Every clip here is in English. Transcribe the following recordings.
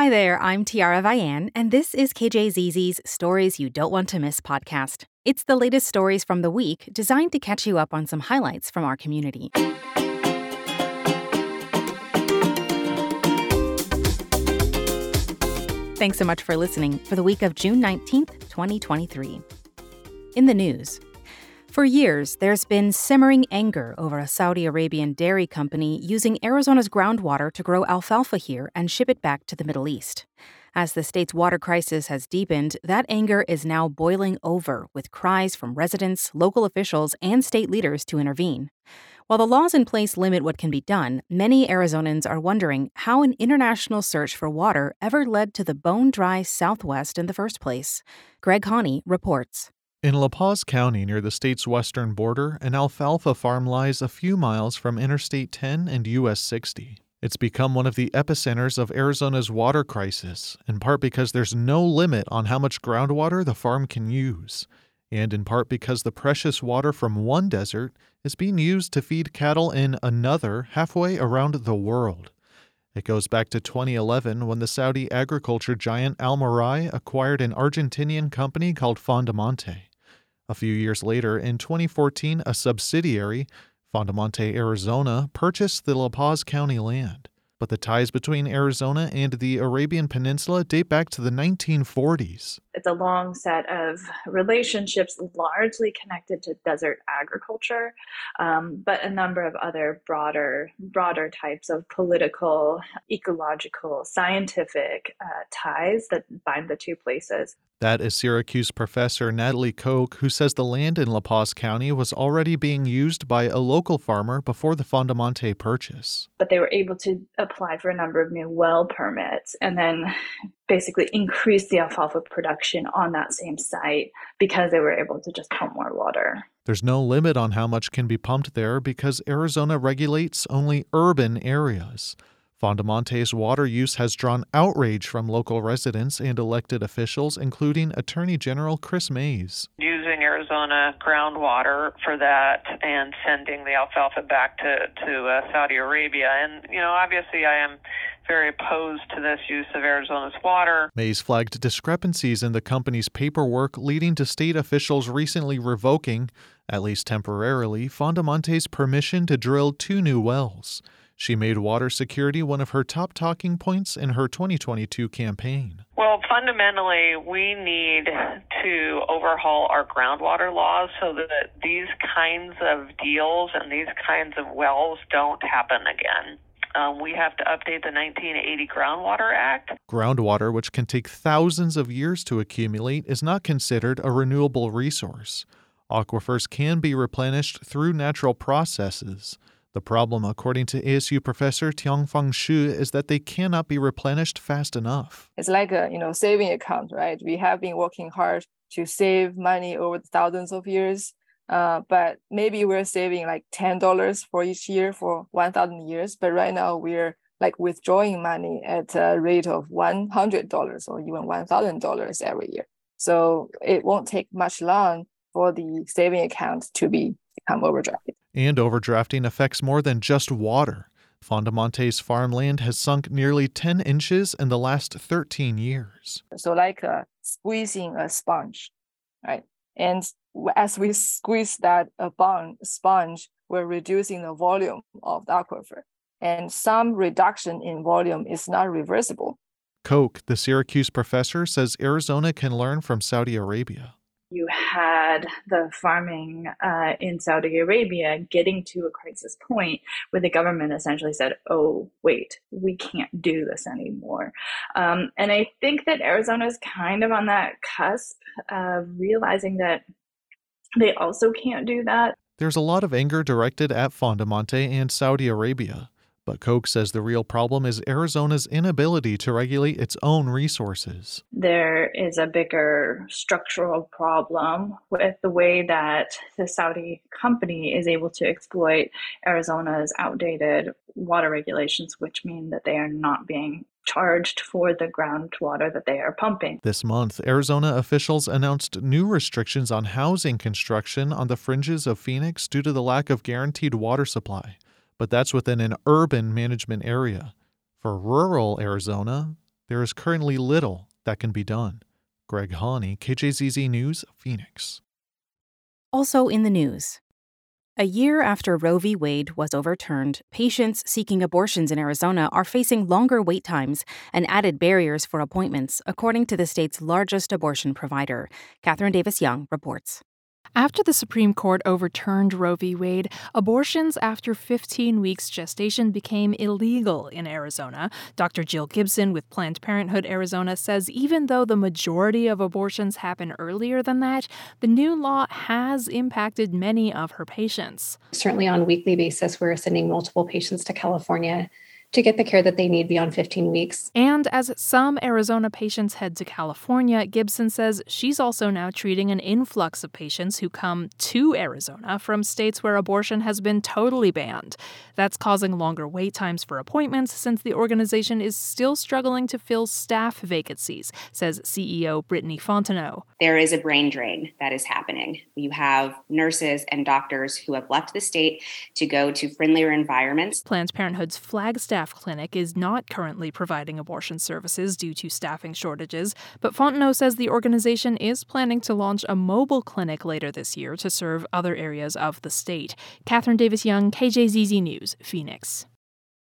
Hi there, I'm Tiara Vian, and this is KJZZ's Stories You Don't Want to Miss podcast. It's the latest stories from the week designed to catch you up on some highlights from our community. Thanks so much for listening for the week of June 19th, 2023. In the news, for years, there's been simmering anger over a Saudi Arabian dairy company using Arizona's groundwater to grow alfalfa here and ship it back to the Middle East. As the state's water crisis has deepened, that anger is now boiling over with cries from residents, local officials, and state leaders to intervene. While the laws in place limit what can be done, many Arizonans are wondering how an international search for water ever led to the bone dry Southwest in the first place. Greg Hahne reports. In La Paz County, near the state's western border, an alfalfa farm lies a few miles from Interstate 10 and US 60. It's become one of the epicenters of Arizona's water crisis, in part because there's no limit on how much groundwater the farm can use, and in part because the precious water from one desert is being used to feed cattle in another halfway around the world. It goes back to 2011 when the Saudi agriculture giant Almarai acquired an Argentinian company called Fondomonte. A few years later, in 2014, a subsidiary, Fondomonte Arizona, purchased the La Paz County land. But the ties between Arizona and the Arabian Peninsula date back to the 1940s. It's a long set of relationships largely connected to desert agriculture, um, but a number of other broader, broader types of political, ecological, scientific uh, ties that bind the two places. That is Syracuse professor Natalie Koch, who says the land in La Paz County was already being used by a local farmer before the Fondomonte purchase. But they were able to apply for a number of new well permits and then basically increase the alfalfa production on that same site because they were able to just pump more water. There's no limit on how much can be pumped there because Arizona regulates only urban areas. Fondomonte's water use has drawn outrage from local residents and elected officials, including Attorney General Kris Mayes. Using Arizona groundwater for that and sending the alfalfa back to, to uh, Saudi Arabia. And, you know, obviously I am very opposed to this use of Arizona's water. Mayes flagged discrepancies in the company's paperwork, leading to state officials recently revoking, at least temporarily, Fondomonte's permission to drill two new wells. She made water security one of her top talking points in her 2022 campaign. Well, fundamentally, we need to overhaul our groundwater laws so that these kinds of deals and these kinds of wells don't happen again. Um, we have to update the 1980 Groundwater Act. Groundwater, which can take thousands of years to accumulate, is not considered a renewable resource. Aquifers can be replenished through natural processes. The problem, according to ASU professor Tianfang Xu, is that they cannot be replenished fast enough. It's like a you know saving account, right? We have been working hard to save money over thousands of years, uh, but maybe we're saving like ten dollars for each year for one thousand years. But right now we're like withdrawing money at a rate of one hundred dollars or even one thousand dollars every year. So it won't take much long for the saving account to be become overdrafted. And overdrafting affects more than just water. Fondomonte's farmland has sunk nearly 10 inches in the last 13 years. So, like uh, squeezing a sponge, right? And as we squeeze that uh, bond, sponge, we're reducing the volume of the aquifer. And some reduction in volume is not reversible. Koch, the Syracuse professor, says Arizona can learn from Saudi Arabia you had the farming uh, in Saudi Arabia getting to a crisis point where the government essentially said, oh, wait, we can't do this anymore. Um, and I think that Arizona is kind of on that cusp of realizing that they also can't do that. There's a lot of anger directed at Fondomonte and Saudi Arabia. But Koch says the real problem is Arizona's inability to regulate its own resources. There is a bigger structural problem with the way that the Saudi company is able to exploit Arizona's outdated water regulations, which mean that they are not being charged for the groundwater that they are pumping. This month, Arizona officials announced new restrictions on housing construction on the fringes of Phoenix due to the lack of guaranteed water supply but that's within an urban management area. For rural Arizona, there is currently little that can be done. Greg Hahne, KJZZ News, Phoenix. Also in the news, a year after Roe v. Wade was overturned, patients seeking abortions in Arizona are facing longer wait times and added barriers for appointments, according to the state's largest abortion provider. Katherine Davis Young reports. After the Supreme Court overturned Roe v. Wade, abortions after 15 weeks gestation became illegal in Arizona. Dr. Jill Gibson with Planned Parenthood Arizona says even though the majority of abortions happen earlier than that, the new law has impacted many of her patients. Certainly on a weekly basis, we're sending multiple patients to California to get the care that they need beyond 15 weeks. And as some Arizona patients head to California, Gibson says she's also now treating an influx of patients who come to Arizona from states where abortion has been totally banned. That's causing longer wait times for appointments since the organization is still struggling to fill staff vacancies, says CEO Brittany Fonteno. There is a brain drain that is happening. You have nurses and doctors who have left the state to go to friendlier environments. Planned Parenthood's Flagstaff Staff Clinic is not currently providing abortion services due to staffing shortages, but Fonteno says the organization is planning to launch a mobile clinic later this year to serve other areas of the state. Katherine Davis Young, KJZZ News, Phoenix.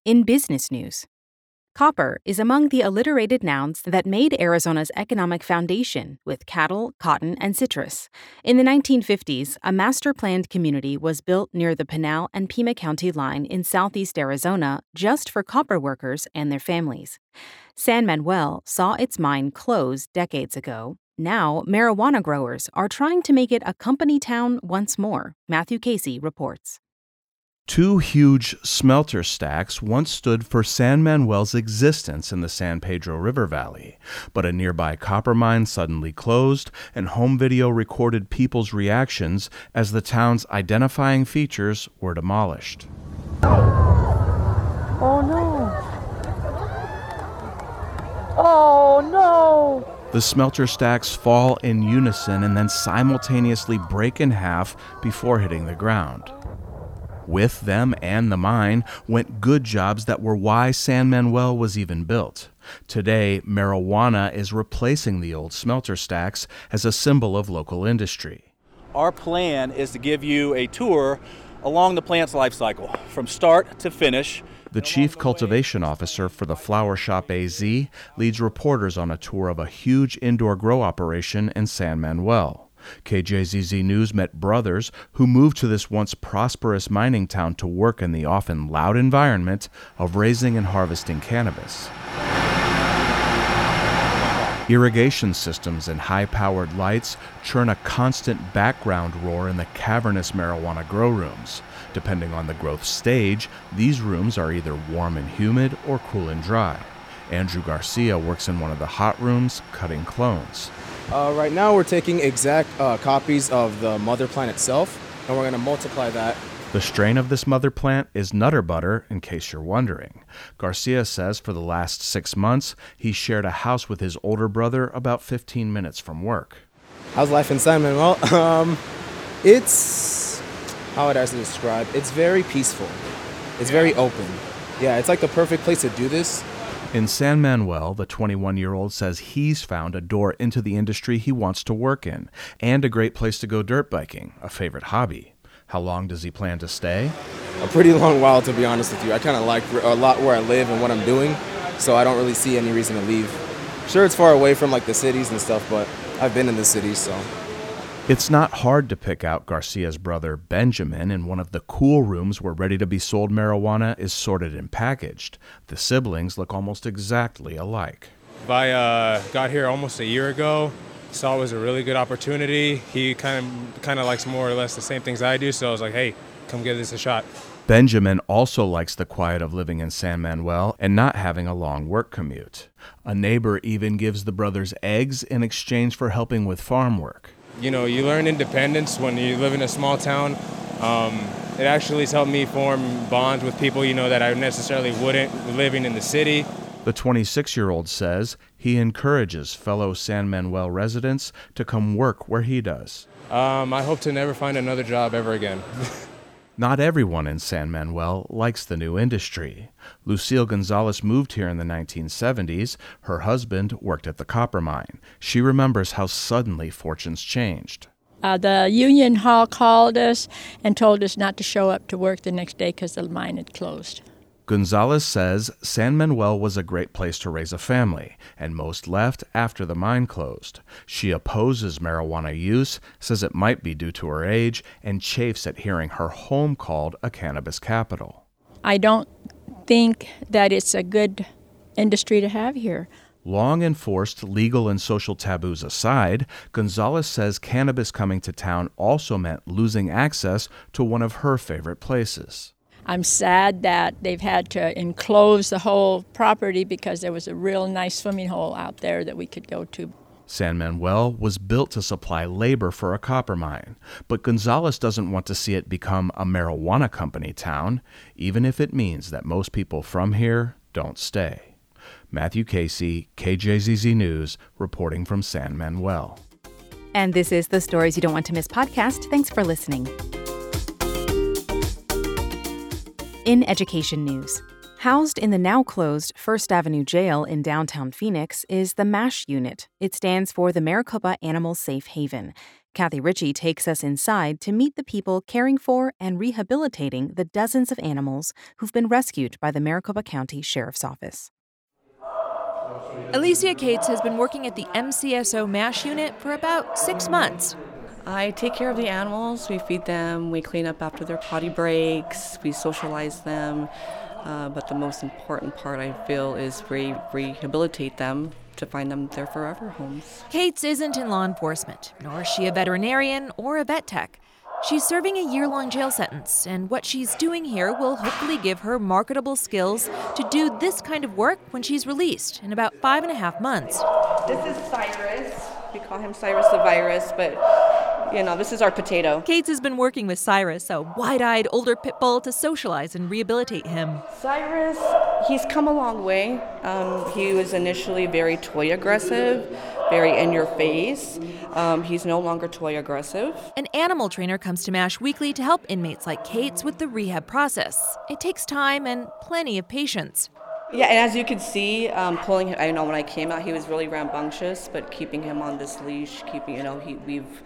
In business news, Copper is among the alliterated nouns that made Arizona's economic foundation with cattle, cotton, and citrus. In the 1950s, a master planned community was built near the Pinal and Pima County line in southeast Arizona just for copper workers and their families. San Manuel saw its mine close decades ago. Now, marijuana growers are trying to make it a company town once more, Matthew Casey reports. Two huge smelter stacks once stood for San Manuel's existence in the San Pedro River Valley, but a nearby copper mine suddenly closed, and home video recorded people's reactions as the town's identifying features were demolished. Oh no! Oh no! The smelter stacks fall in unison and then simultaneously break in half before hitting the ground. With them and the mine went good jobs that were why San Manuel was even built. Today, marijuana is replacing the old smelter stacks as a symbol of local industry. Our plan is to give you a tour along the plant's life cycle from start to finish. The chief cultivation officer for the Flower Shop AZ leads reporters on a tour of a huge indoor grow operation in San Manuel. KJZZ News met brothers who moved to this once prosperous mining town to work in the often loud environment of raising and harvesting cannabis. Irrigation systems and high powered lights churn a constant background roar in the cavernous marijuana grow rooms. Depending on the growth stage, these rooms are either warm and humid or cool and dry. Andrew Garcia works in one of the hot rooms, cutting clones. Uh, right now, we're taking exact uh, copies of the mother plant itself, and we're going to multiply that. The strain of this mother plant is Nutter Butter, in case you're wondering. Garcia says for the last six months, he shared a house with his older brother about 15 minutes from work. How's life in San Manuel? Um, it's, how would I describe? It's very peaceful. It's very open. Yeah, it's like the perfect place to do this in San Manuel, the 21 year old says he's found a door into the industry he wants to work in and a great place to go dirt biking, a favorite hobby. How long does he plan to stay? A pretty long while, to be honest with you. I kind of like a lot where I live and what I'm doing, so I don't really see any reason to leave. Sure, it's far away from like the cities and stuff, but I've been in the cities, so it's not hard to pick out Garcia's brother Benjamin in one of the cool rooms where ready to be sold marijuana is sorted and packaged. The siblings look almost exactly alike. I uh, got here almost a year ago. Saw it was a really good opportunity. He kind of kind of likes more or less the same things I do, so I was like, "Hey, come give this a shot." Benjamin also likes the quiet of living in San Manuel and not having a long work commute. A neighbor even gives the brothers eggs in exchange for helping with farm work you know, you learn independence when you live in a small town. Um, it actually has helped me form bonds with people, you know, that I necessarily wouldn't living in the city. The 26 year old says he encourages fellow San Manuel residents to come work where he does. Um, I hope to never find another job ever again. Not everyone in San Manuel likes the new industry. Lucille Gonzalez moved here in the 1970s. Her husband worked at the copper mine. She remembers how suddenly fortunes changed. Uh, the union hall called us and told us not to show up to work the next day because the mine had closed. Gonzalez says San Manuel was a great place to raise a family, and most left after the mine closed. She opposes marijuana use, says it might be due to her age, and chafes at hearing her home called a cannabis capital. I don't think that it's a good industry to have here. Long enforced legal and social taboos aside, Gonzalez says cannabis coming to town also meant losing access to one of her favorite places. I'm sad that they've had to enclose the whole property because there was a real nice swimming hole out there that we could go to. San Manuel was built to supply labor for a copper mine, but Gonzalez doesn't want to see it become a marijuana company town, even if it means that most people from here don't stay. Matthew Casey, KJZZ News, reporting from San Manuel. And this is the Stories You Don't Want to Miss podcast. Thanks for listening. In education news, housed in the now closed First Avenue Jail in downtown Phoenix is the MASH unit. It stands for the Maricopa Animal Safe Haven. Kathy Ritchie takes us inside to meet the people caring for and rehabilitating the dozens of animals who've been rescued by the Maricopa County Sheriff's Office. Alicia Cates has been working at the MCSO MASH unit for about six months. I take care of the animals. We feed them, we clean up after their potty breaks, we socialize them. Uh, but the most important part, I feel, is re- rehabilitate them to find them their forever homes. Cates isn't in law enforcement, nor is she a veterinarian or a vet tech. She's serving a year long jail sentence, and what she's doing here will hopefully give her marketable skills to do this kind of work when she's released in about five and a half months. This is Cyrus. We call him Cyrus the virus, but you know, this is our potato. Cates has been working with Cyrus, a wide eyed older pit bull, to socialize and rehabilitate him. Cyrus, he's come a long way. Um, he was initially very toy aggressive, very in your face. Um, he's no longer toy aggressive. An animal trainer comes to MASH weekly to help inmates like Cates with the rehab process. It takes time and plenty of patience. Yeah, and as you can see, um, pulling him, I know when I came out, he was really rambunctious, but keeping him on this leash, keeping, you know, he, we've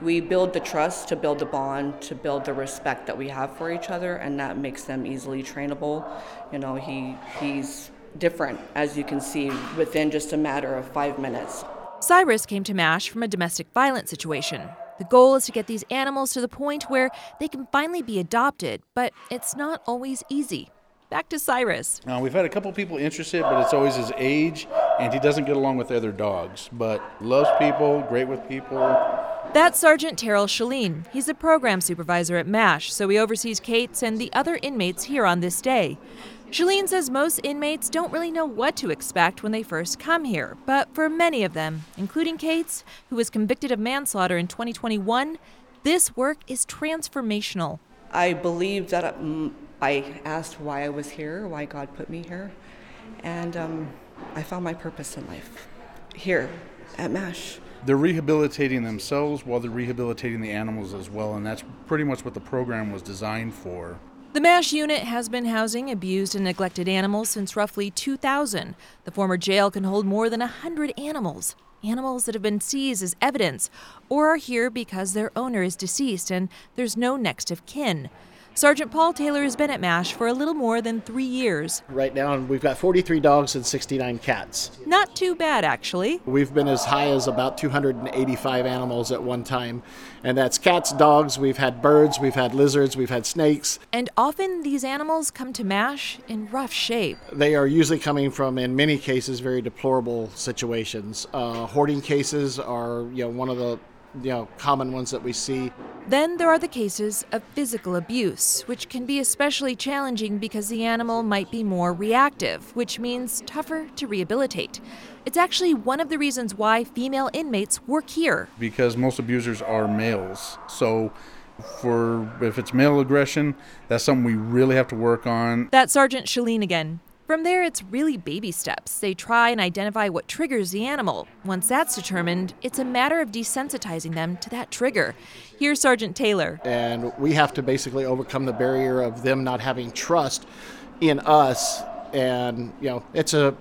we build the trust to build the bond to build the respect that we have for each other and that makes them easily trainable. You know he he's different as you can see within just a matter of five minutes. Cyrus came to MASH from a domestic violence situation. The goal is to get these animals to the point where they can finally be adopted but it's not always easy back to Cyrus. Uh, we've had a couple people interested, but it's always his age, and he doesn't get along with other dogs. But loves people, great with people. That's Sergeant Terrell Shalene. He's a program supervisor at MASH, so he oversees Cates and the other inmates here on this day. Shalene says most inmates don't really know what to expect when they first come here, but for many of them, including Cates, who was convicted of manslaughter in 2021, this work is transformational. I believe that um, I asked why I was here, why God put me here, and um, I found my purpose in life here at MASH they're rehabilitating themselves while they're rehabilitating the animals as well, and that's pretty much what the program was designed for. The MASH unit has been housing abused and neglected animals since roughly 2000. The former jail can hold more than 100 animals, animals that have been seized as evidence or are here because their owner is deceased and there's no next of kin. Sergeant Paul Taylor has been at MASH for a little more than three years. Right now, we've got 43 dogs and 69 cats. Not too bad, actually. We've been as high as about 285 animals at one time, and that's cats, dogs, we've had birds, we've had lizards, we've had snakes. And often these animals come to MASH in rough shape. They are usually coming from, in many cases, very deplorable situations. Uh, hoarding cases are, you know, one of the you know common ones that we see. Then there are the cases of physical abuse, which can be especially challenging because the animal might be more reactive, which means tougher to rehabilitate. It's actually one of the reasons why female inmates work here. Because most abusers are males. So for if it's male aggression, that's something we really have to work on. That's Sergeant Shalene again. From there, it's really baby steps. They try and identify what triggers the animal. Once that's determined, it's a matter of desensitizing them to that trigger. Here's Sergeant Taylor. And we have to basically overcome the barrier of them not having trust in us. And, you know, it's a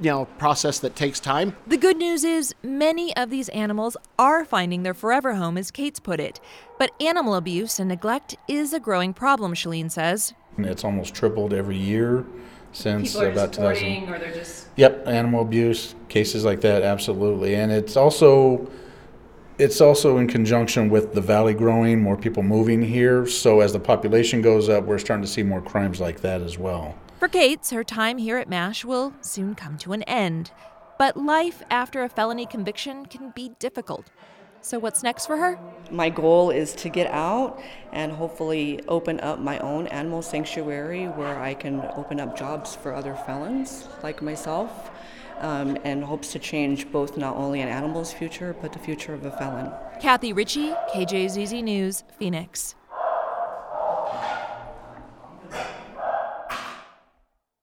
you know process that takes time. The good news is many of these animals are finding their forever home as Cates put it. But animal abuse and neglect is a growing problem, Shalene says. It's almost tripled every year since People are about just 2000. or they're just Yep, animal abuse cases like that, absolutely, and it's also it's also in conjunction with the valley growing, more people moving here. So as the population goes up, we're starting to see more crimes like that as well. For Cates, her time here at MASH will soon come to an end. But life after a felony conviction can be difficult. So, what's next for her? My goal is to get out and hopefully open up my own animal sanctuary where I can open up jobs for other felons like myself um, and hopes to change both not only an animal's future but the future of a felon. Kathy Ritchie, KJZZ News, Phoenix.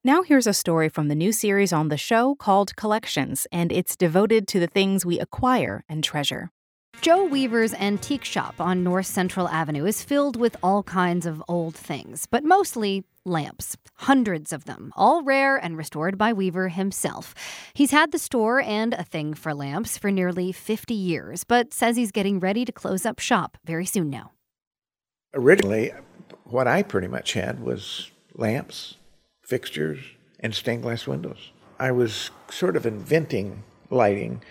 Now, here's a story from the new series on the show called Collections, and it's devoted to the things we acquire and treasure. Joe Weaver's antique shop on North Central Avenue is filled with all kinds of old things, but mostly lamps. Hundreds of them, all rare and restored by Weaver himself. He's had the store and a thing for lamps for nearly 50 years, but says he's getting ready to close up shop very soon now. Originally, what I pretty much had was lamps, fixtures, and stained glass windows. I was sort of inventing lighting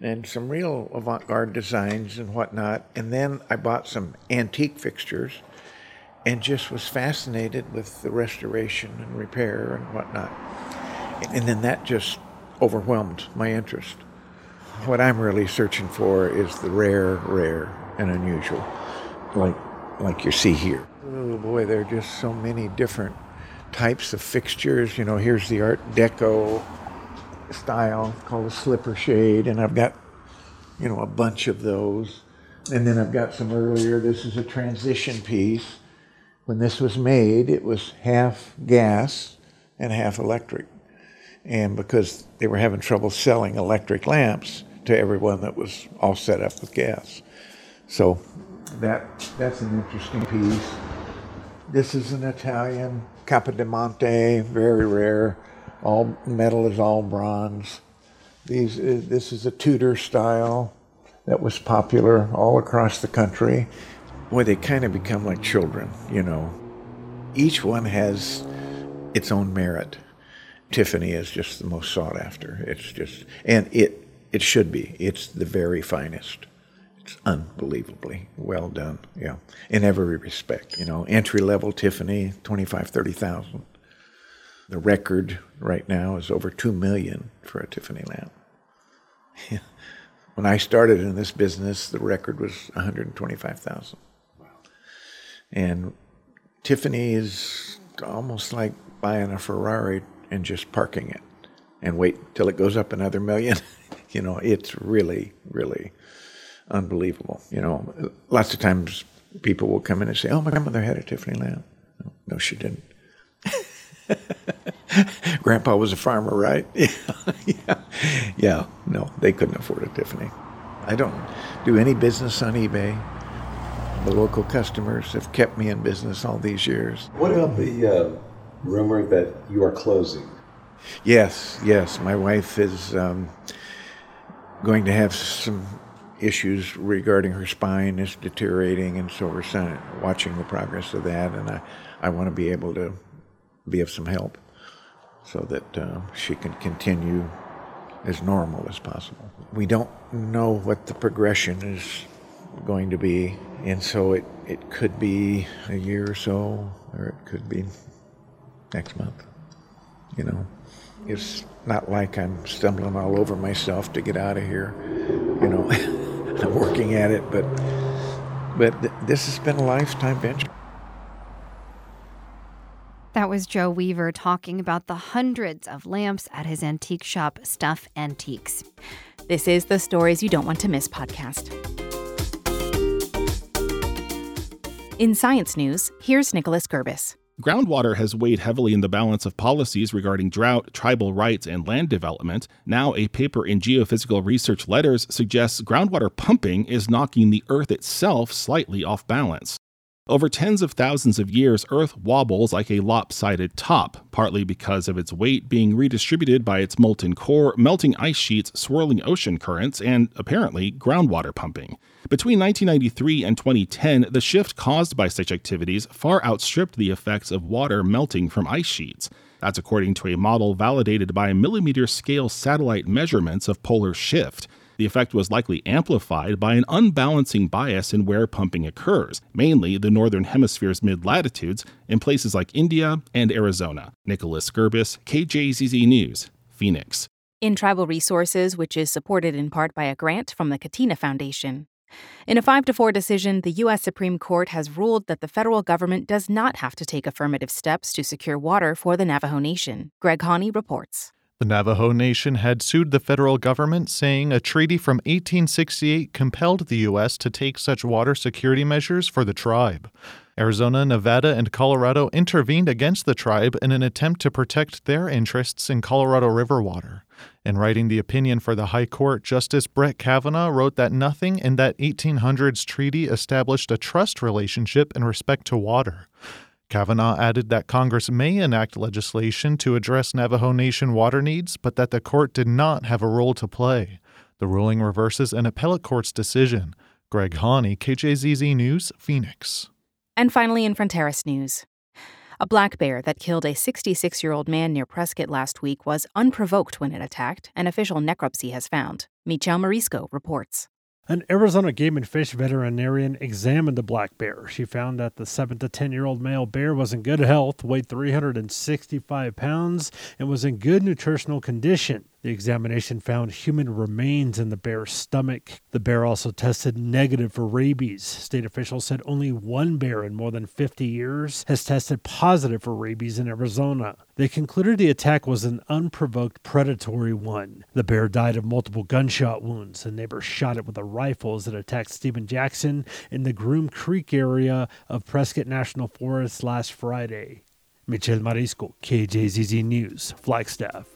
and some real avant garde designs and whatnot. And then I bought some antique fixtures and just was fascinated with the restoration and repair and whatnot. And then that just overwhelmed my interest. What I'm really searching for is the rare, rare, and unusual, like like you see here. Oh boy, there are just so many different types of fixtures. You know, here's the Art Deco style called a slipper shade, and I've got, you know, a bunch of those. And then I've got some earlier. This is a transition piece. When this was made, it was half gas and half electric. And because they were having trouble selling electric lamps to everyone that was all set up with gas. So that that's an interesting piece. This is an Italian Capodimonte, very rare. All metal is all bronze. These uh, this is a Tudor style that was popular all across the country. Boy, they kind of become like children, you know. Each one has its own merit. Tiffany is just the most sought after. It's just and it it should be. It's the very finest. It's unbelievably well done. Yeah, in every respect. You know, entry level Tiffany, twenty five, thirty thousand. The record right now is over two million for a Tiffany lamp. when I started in this business, the record was one hundred twenty-five thousand. And Tiffany is almost like buying a Ferrari and just parking it and wait till it goes up another million. you know, it's really, really unbelievable. You know, lots of times people will come in and say, "Oh, my grandmother had a Tiffany lamp." No she didn't. Grandpa was a farmer, right? Yeah, yeah, yeah. No, they couldn't afford a Tiffany. I don't do any business on eBay. The local customers have kept me in business all these years. What about the uh, rumor that you are closing? Yes, yes. My wife is um, going to have some issues regarding her spine is deteriorating, and so we're watching the progress of that. And I, I want to be able to be of some help so that uh, she can continue as normal as possible. We don't know what the progression is going to be, and so it, it could be a year or so, or it could be next month. You know, it's not like I'm stumbling all over myself to get out of here. You know, I'm working at it, but but th- this has been a lifetime venture. That was Joe Weaver talking about the hundreds of lamps at his antique shop, Stuff Antiques. This is the Stories You Don't Want to Miss podcast. In science news, here's Nicholas Gerbis. Groundwater has weighed heavily in the balance of policies regarding drought, tribal rights, and land development. Now, a paper in Geophysical Research Letters suggests groundwater pumping is knocking the Earth itself slightly off balance. Over tens of thousands of years, Earth wobbles like a lopsided top, partly because of its weight being redistributed by its molten core, melting ice sheets, swirling ocean currents, and apparently groundwater pumping. Between 1993 and 2010, the shift caused by such activities far outstripped the effects of water melting from ice sheets. That's according to a model validated by millimeter scale satellite measurements of polar shift. The effect was likely amplified by an unbalancing bias in where pumping occurs, mainly the northern hemisphere's mid latitudes in places like India and Arizona. Nicholas Gerbis, KJZZ News, Phoenix. In Tribal Resources, which is supported in part by a grant from the Catena Foundation. In a 5 to 4 decision, the U.S. Supreme Court has ruled that the federal government does not have to take affirmative steps to secure water for the Navajo Nation. Greg Hahne reports. The Navajo Nation had sued the federal government, saying a treaty from 1868 compelled the U.S. to take such water security measures for the tribe. Arizona, Nevada, and Colorado intervened against the tribe in an attempt to protect their interests in Colorado River water. In writing the opinion for the High Court, Justice Brett Kavanaugh wrote that nothing in that 1800s treaty established a trust relationship in respect to water. Kavanaugh added that Congress may enact legislation to address Navajo Nation water needs, but that the court did not have a role to play. The ruling reverses an appellate court's decision. Greg Hahne, KJZZ News, Phoenix. And finally, in Fronteras News. A black bear that killed a 66 year old man near Prescott last week was unprovoked when it attacked, an official necropsy has found. Michel Marizco reports. An Arizona Game and Fish veterinarian examined the black bear. She found that the 7 to 10 year old male bear was in good health, weighed 365 pounds, and was in good nutritional condition. The examination found human remains in the bear's stomach. The bear also tested negative for rabies. State officials said only one bear in more than 50 years has tested positive for rabies in Arizona. They concluded the attack was an unprovoked predatory one. The bear died of multiple gunshot wounds. A neighbor shot it with a rifle as it attacked Stephen Jackson in the Groom Creek area of Prescott National Forest last Friday. Michel Marizco, KJZZ News, Flagstaff.